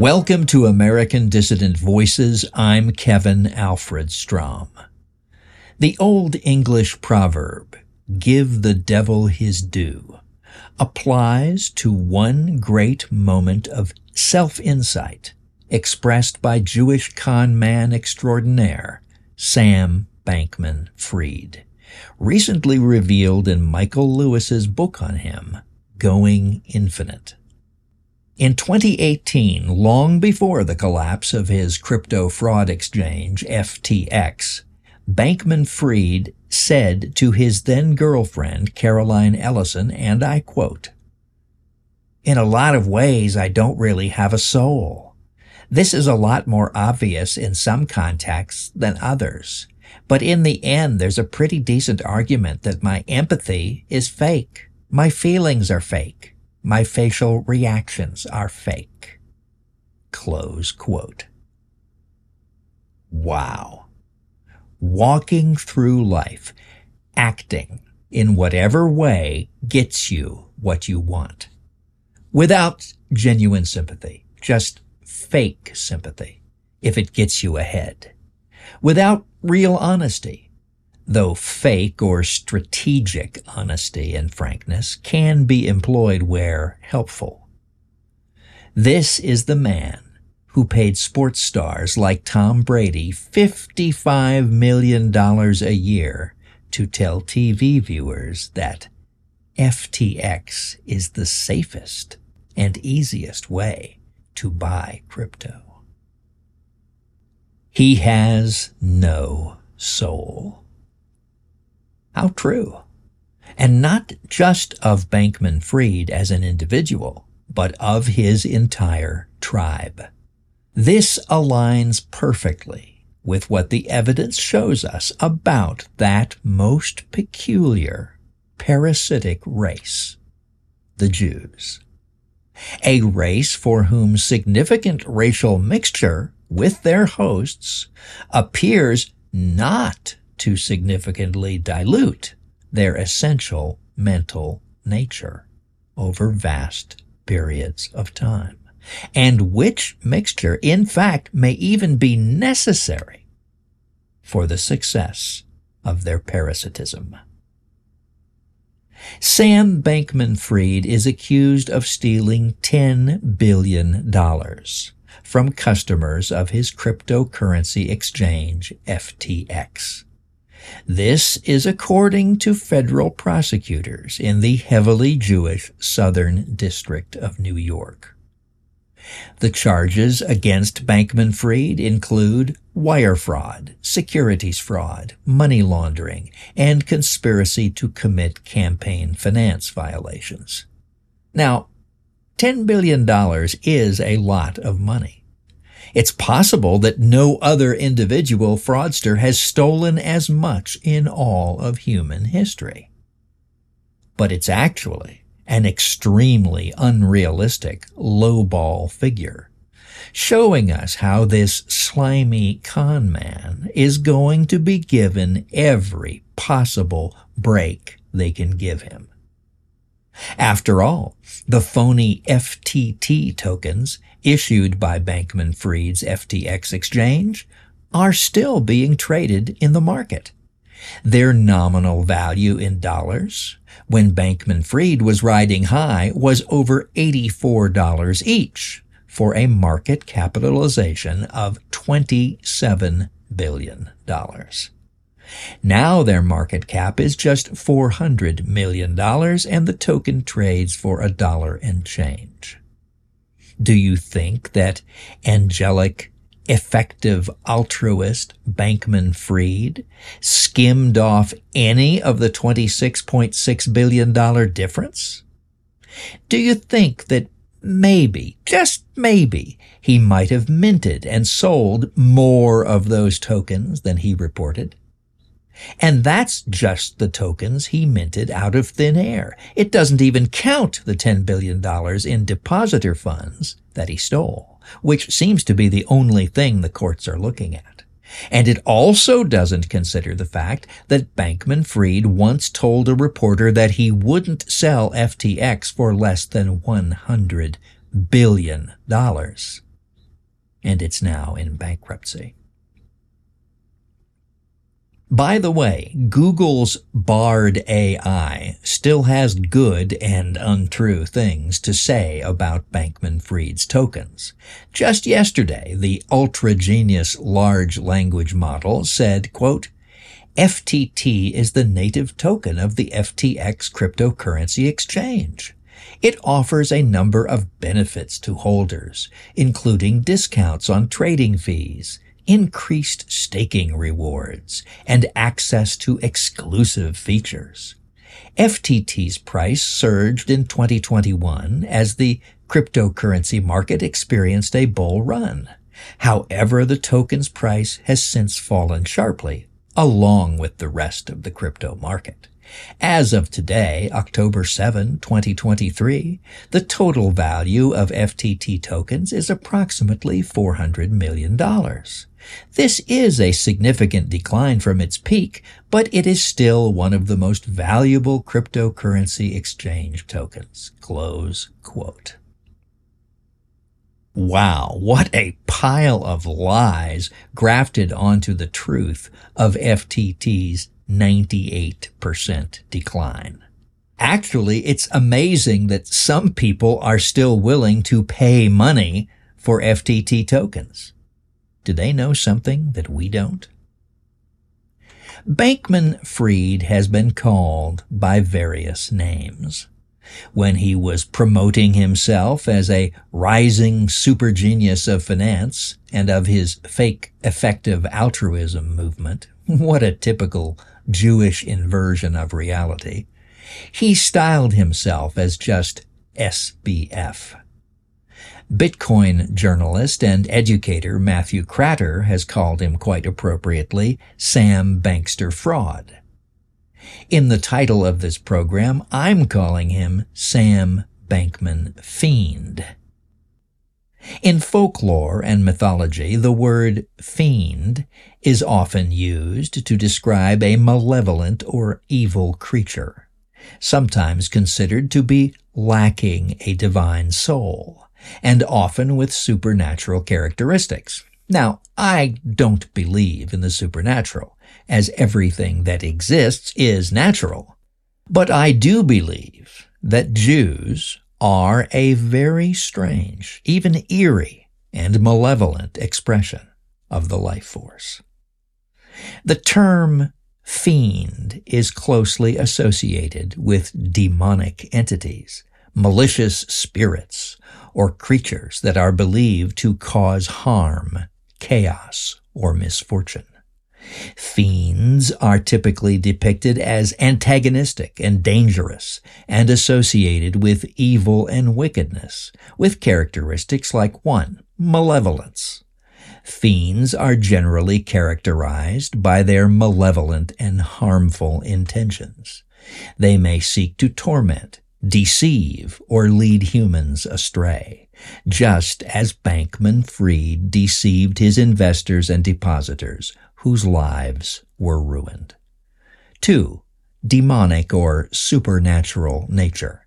Welcome to American Dissident Voices. I'm Kevin Alfred Strom. The old English proverb, give the devil his due, applies to one great moment of self-insight expressed by Jewish con man extraordinaire Sam Bankman Fried, recently revealed in Michael Lewis's book on him, Going Infinite. In 2018, long before the collapse of his crypto fraud exchange, FTX, Bankman Fried said to his then girlfriend, Caroline Ellison, and I quote, In a lot of ways, I don't really have a soul. This is a lot more obvious in some contexts than others. But in the end, there's a pretty decent argument that my empathy is fake. My feelings are fake. My facial reactions are fake. Close quote. Wow walking through life, acting in whatever way gets you what you want. Without genuine sympathy, just fake sympathy, if it gets you ahead. Without real honesty, though fake or strategic honesty and frankness can be employed where helpful. This is the man who paid sports stars like Tom Brady $55 million a year to tell TV viewers that FTX is the safest and easiest way to buy crypto. He has no soul. How true. And not just of Bankman Fried as an individual, but of his entire tribe. This aligns perfectly with what the evidence shows us about that most peculiar parasitic race, the Jews. A race for whom significant racial mixture with their hosts appears not to significantly dilute their essential mental nature over vast periods of time and which mixture, in fact, may even be necessary for the success of their parasitism. Sam Bankman Fried is accused of stealing $10 billion from customers of his cryptocurrency exchange, FTX. This is according to federal prosecutors in the heavily Jewish Southern District of New York. The charges against Bankman Fried include wire fraud, securities fraud, money laundering, and conspiracy to commit campaign finance violations. Now, $10 billion is a lot of money. It's possible that no other individual fraudster has stolen as much in all of human history. But it's actually an extremely unrealistic lowball figure, showing us how this slimy con man is going to be given every possible break they can give him. After all, the phony FTT tokens issued by Bankman Fried's FTX exchange are still being traded in the market. Their nominal value in dollars, when Bankman Fried was riding high, was over $84 each for a market capitalization of $27 billion. Now their market cap is just $400 million and the token trades for a dollar and change. Do you think that angelic effective altruist Bankman Fried skimmed off any of the $26.6 billion difference? Do you think that maybe, just maybe, he might have minted and sold more of those tokens than he reported? And that's just the tokens he minted out of thin air. It doesn't even count the $10 billion in depositor funds that he stole which seems to be the only thing the courts are looking at. And it also doesn't consider the fact that Bankman Fried once told a reporter that he wouldn't sell FTX for less than $100 billion. and it's now in bankruptcy. By the way, Google's Bard AI still has good and untrue things to say about Bankman Fried's tokens. Just yesterday, the ultra genius large language model said, quote, FTT is the native token of the FTX cryptocurrency exchange. It offers a number of benefits to holders, including discounts on trading fees, increased staking rewards, and access to exclusive features. FTT's price surged in 2021 as the cryptocurrency market experienced a bull run. However, the token's price has since fallen sharply, along with the rest of the crypto market. As of today, October 7, 2023, the total value of FTT tokens is approximately $400 million. This is a significant decline from its peak, but it is still one of the most valuable cryptocurrency exchange tokens. Close quote. Wow, what a pile of lies grafted onto the truth of FTT's 98% decline. Actually, it's amazing that some people are still willing to pay money for FTT tokens. Do they know something that we don't? Bankman Fried has been called by various names. When he was promoting himself as a rising super genius of finance and of his fake effective altruism movement, what a typical Jewish inversion of reality, he styled himself as just SBF. Bitcoin journalist and educator Matthew Kratter has called him quite appropriately Sam Bankster Fraud. In the title of this program, I'm calling him Sam Bankman Fiend. In folklore and mythology, the word fiend is often used to describe a malevolent or evil creature, sometimes considered to be lacking a divine soul, and often with supernatural characteristics. Now, I don't believe in the supernatural, as everything that exists is natural. But I do believe that Jews are a very strange, even eerie, and malevolent expression of the life force. The term fiend is closely associated with demonic entities, malicious spirits, or creatures that are believed to cause harm, chaos, or misfortune. Fiends are typically depicted as antagonistic and dangerous and associated with evil and wickedness, with characteristics like 1. Malevolence. Fiends are generally characterized by their malevolent and harmful intentions. They may seek to torment, deceive, or lead humans astray, just as Bankman Fried deceived his investors and depositors whose lives were ruined. 2. Demonic or supernatural nature.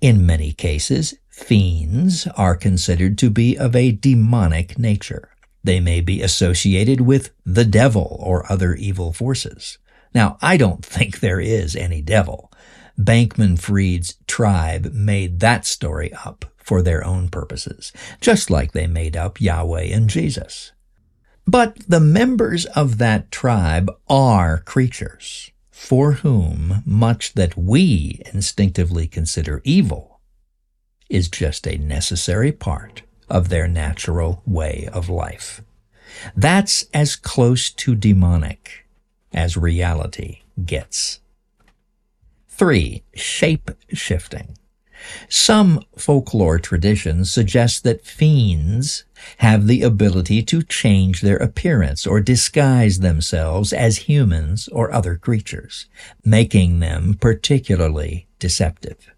In many cases, fiends are considered to be of a demonic nature. They may be associated with the devil or other evil forces. Now, I don't think there is any devil. Bankman Fried's tribe made that story up for their own purposes, just like they made up Yahweh and Jesus. But the members of that tribe are creatures for whom much that we instinctively consider evil is just a necessary part of their natural way of life. That's as close to demonic as reality gets. 3. Shape shifting. Some folklore traditions suggest that fiends have the ability to change their appearance or disguise themselves as humans or other creatures, making them particularly deceptive.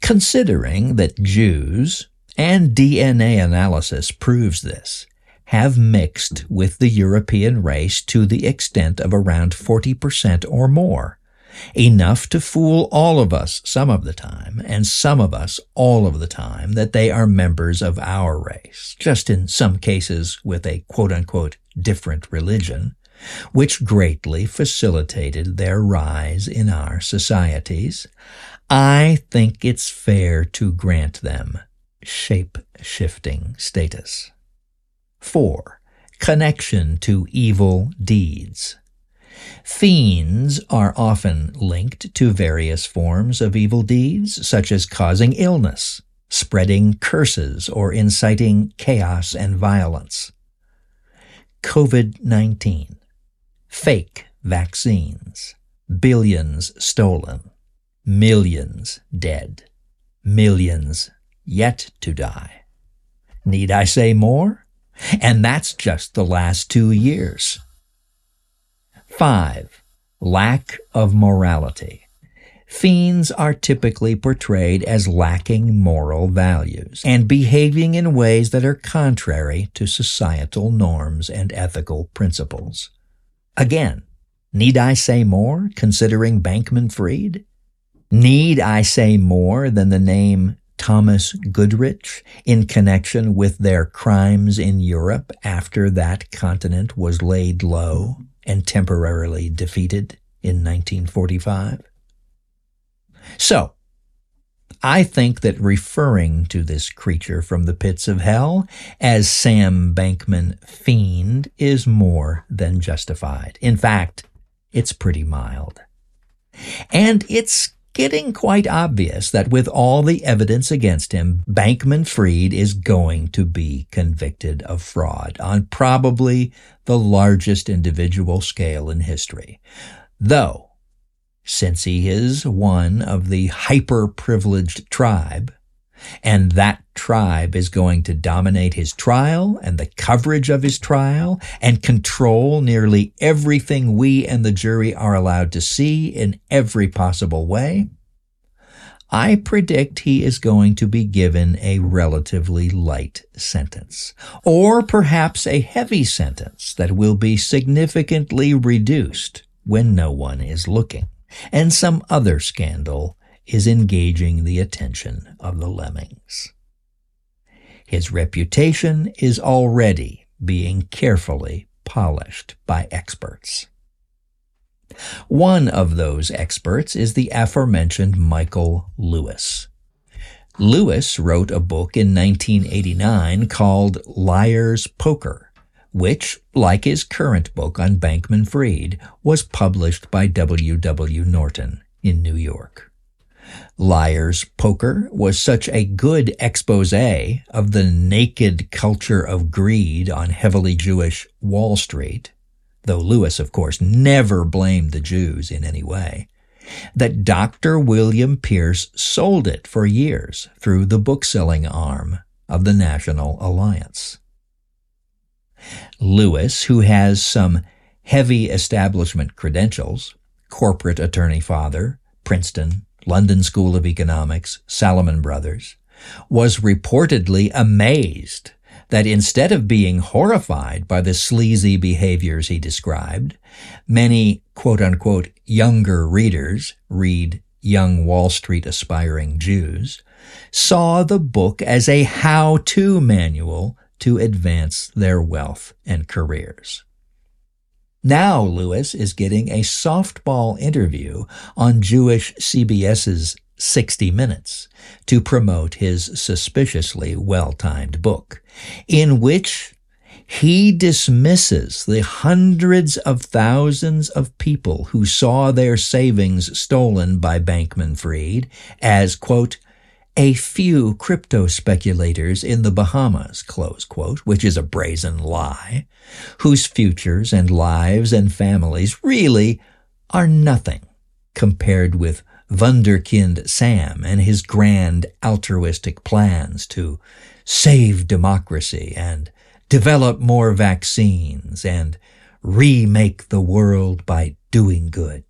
Considering that Jews, and DNA analysis proves this, have mixed with the European race to the extent of around 40% or more, enough to fool all of us some of the time, and some of us all of the time, that they are members of our race, just in some cases with a quote unquote different religion, which greatly facilitated their rise in our societies, I think it's fair to grant them shape shifting status. 4. Connection to evil deeds. Fiends are often linked to various forms of evil deeds, such as causing illness, spreading curses, or inciting chaos and violence. COVID 19. Fake vaccines. Billions stolen. Millions dead. Millions yet to die. Need I say more? And that's just the last two years. Five, lack of morality. Fiends are typically portrayed as lacking moral values and behaving in ways that are contrary to societal norms and ethical principles. Again, need I say more considering Bankman Fried? Need I say more than the name Thomas Goodrich in connection with their crimes in Europe after that continent was laid low and temporarily defeated in 1945. So, I think that referring to this creature from the pits of hell as Sam Bankman Fiend is more than justified. In fact, it's pretty mild. And it's getting quite obvious that with all the evidence against him, Bankman Fried is going to be convicted of fraud on probably the largest individual scale in history. Though, since he is one of the hyper privileged tribe, and that tribe is going to dominate his trial and the coverage of his trial and control nearly everything we and the jury are allowed to see in every possible way. I predict he is going to be given a relatively light sentence, or perhaps a heavy sentence that will be significantly reduced when no one is looking, and some other scandal is engaging the attention of the lemmings. His reputation is already being carefully polished by experts. One of those experts is the aforementioned Michael Lewis. Lewis wrote a book in 1989 called Liar's Poker, which, like his current book on Bankman Fried, was published by W. W. Norton in New York. Liar's Poker was such a good expose of the naked culture of greed on heavily Jewish Wall Street, though Lewis, of course, never blamed the Jews in any way, that Dr. William Pierce sold it for years through the bookselling arm of the National Alliance. Lewis, who has some heavy establishment credentials, corporate attorney father, Princeton, London School of Economics, Salomon Brothers, was reportedly amazed that instead of being horrified by the sleazy behaviors he described, many quote unquote younger readers read young Wall Street aspiring Jews, saw the book as a how-to manual to advance their wealth and careers. Now Lewis is getting a softball interview on Jewish CBS's 60 Minutes to promote his suspiciously well-timed book, in which he dismisses the hundreds of thousands of people who saw their savings stolen by Bankman Fried as, quote, a few crypto speculators in the Bahamas, quote, which is a brazen lie, whose futures and lives and families really are nothing compared with Wunderkind Sam and his grand altruistic plans to save democracy and develop more vaccines and remake the world by doing good.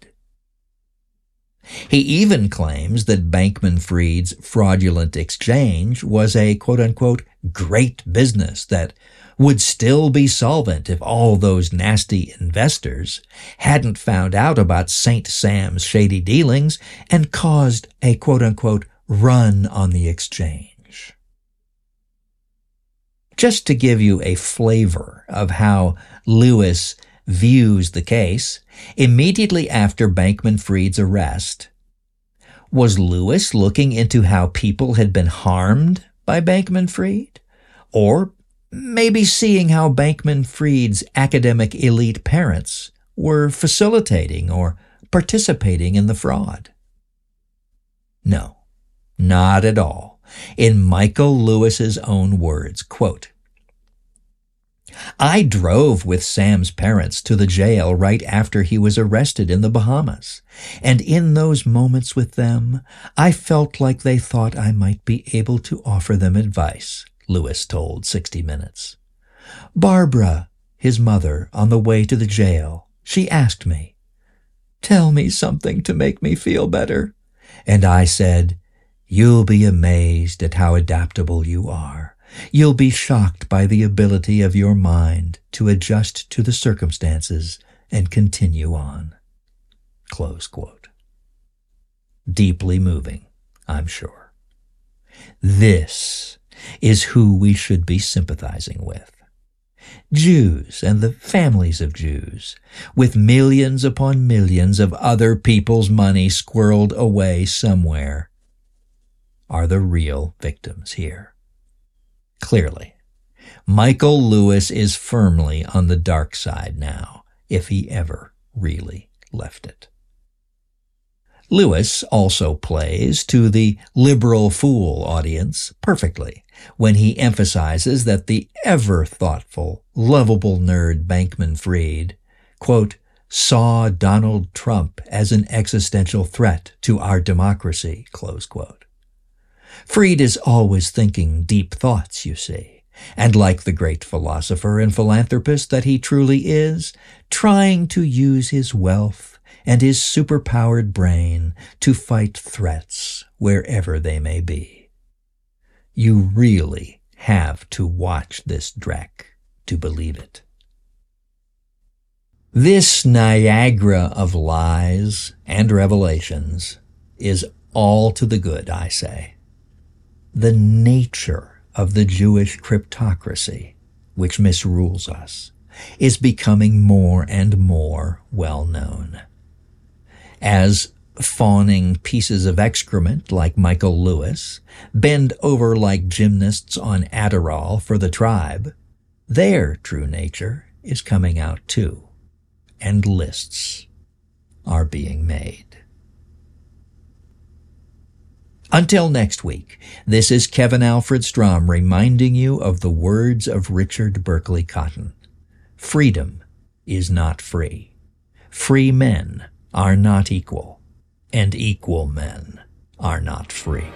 He even claims that Bankman Fried's fraudulent exchange was a quote unquote great business that would still be solvent if all those nasty investors hadn't found out about St. Sam's shady dealings and caused a quote unquote run on the exchange. Just to give you a flavor of how Lewis views the case, immediately after Bankman Fried's arrest, was Lewis looking into how people had been harmed by Bankman Fried? Or maybe seeing how Bankman Fried's academic elite parents were facilitating or participating in the fraud? No, not at all. In Michael Lewis's own words, quote, I drove with Sam's parents to the jail right after he was arrested in the Bahamas, and in those moments with them, I felt like they thought I might be able to offer them advice, Lewis told 60 Minutes. Barbara, his mother, on the way to the jail, she asked me, Tell me something to make me feel better. And I said, You'll be amazed at how adaptable you are. You'll be shocked by the ability of your mind to adjust to the circumstances and continue on. Close quote. Deeply moving, I'm sure. This is who we should be sympathizing with. Jews and the families of Jews, with millions upon millions of other people's money squirreled away somewhere, are the real victims here. Clearly, Michael Lewis is firmly on the dark side now, if he ever really left it. Lewis also plays to the liberal fool audience perfectly when he emphasizes that the ever thoughtful, lovable nerd Bankman Fried, quote, saw Donald Trump as an existential threat to our democracy, close quote. Fried is always thinking deep thoughts, you see, and like the great philosopher and philanthropist that he truly is, trying to use his wealth and his superpowered brain to fight threats wherever they may be. You really have to watch this Drek to believe it. This Niagara of lies and revelations is all to the good, I say the nature of the Jewish cryptocracy, which misrules us, is becoming more and more well known. As fawning pieces of excrement like Michael Lewis bend over like gymnasts on Adderall for the tribe, their true nature is coming out too, and lists are being made. Until next week, this is Kevin Alfred Strom reminding you of the words of Richard Berkeley Cotton. Freedom is not free. Free men are not equal, and equal men are not free.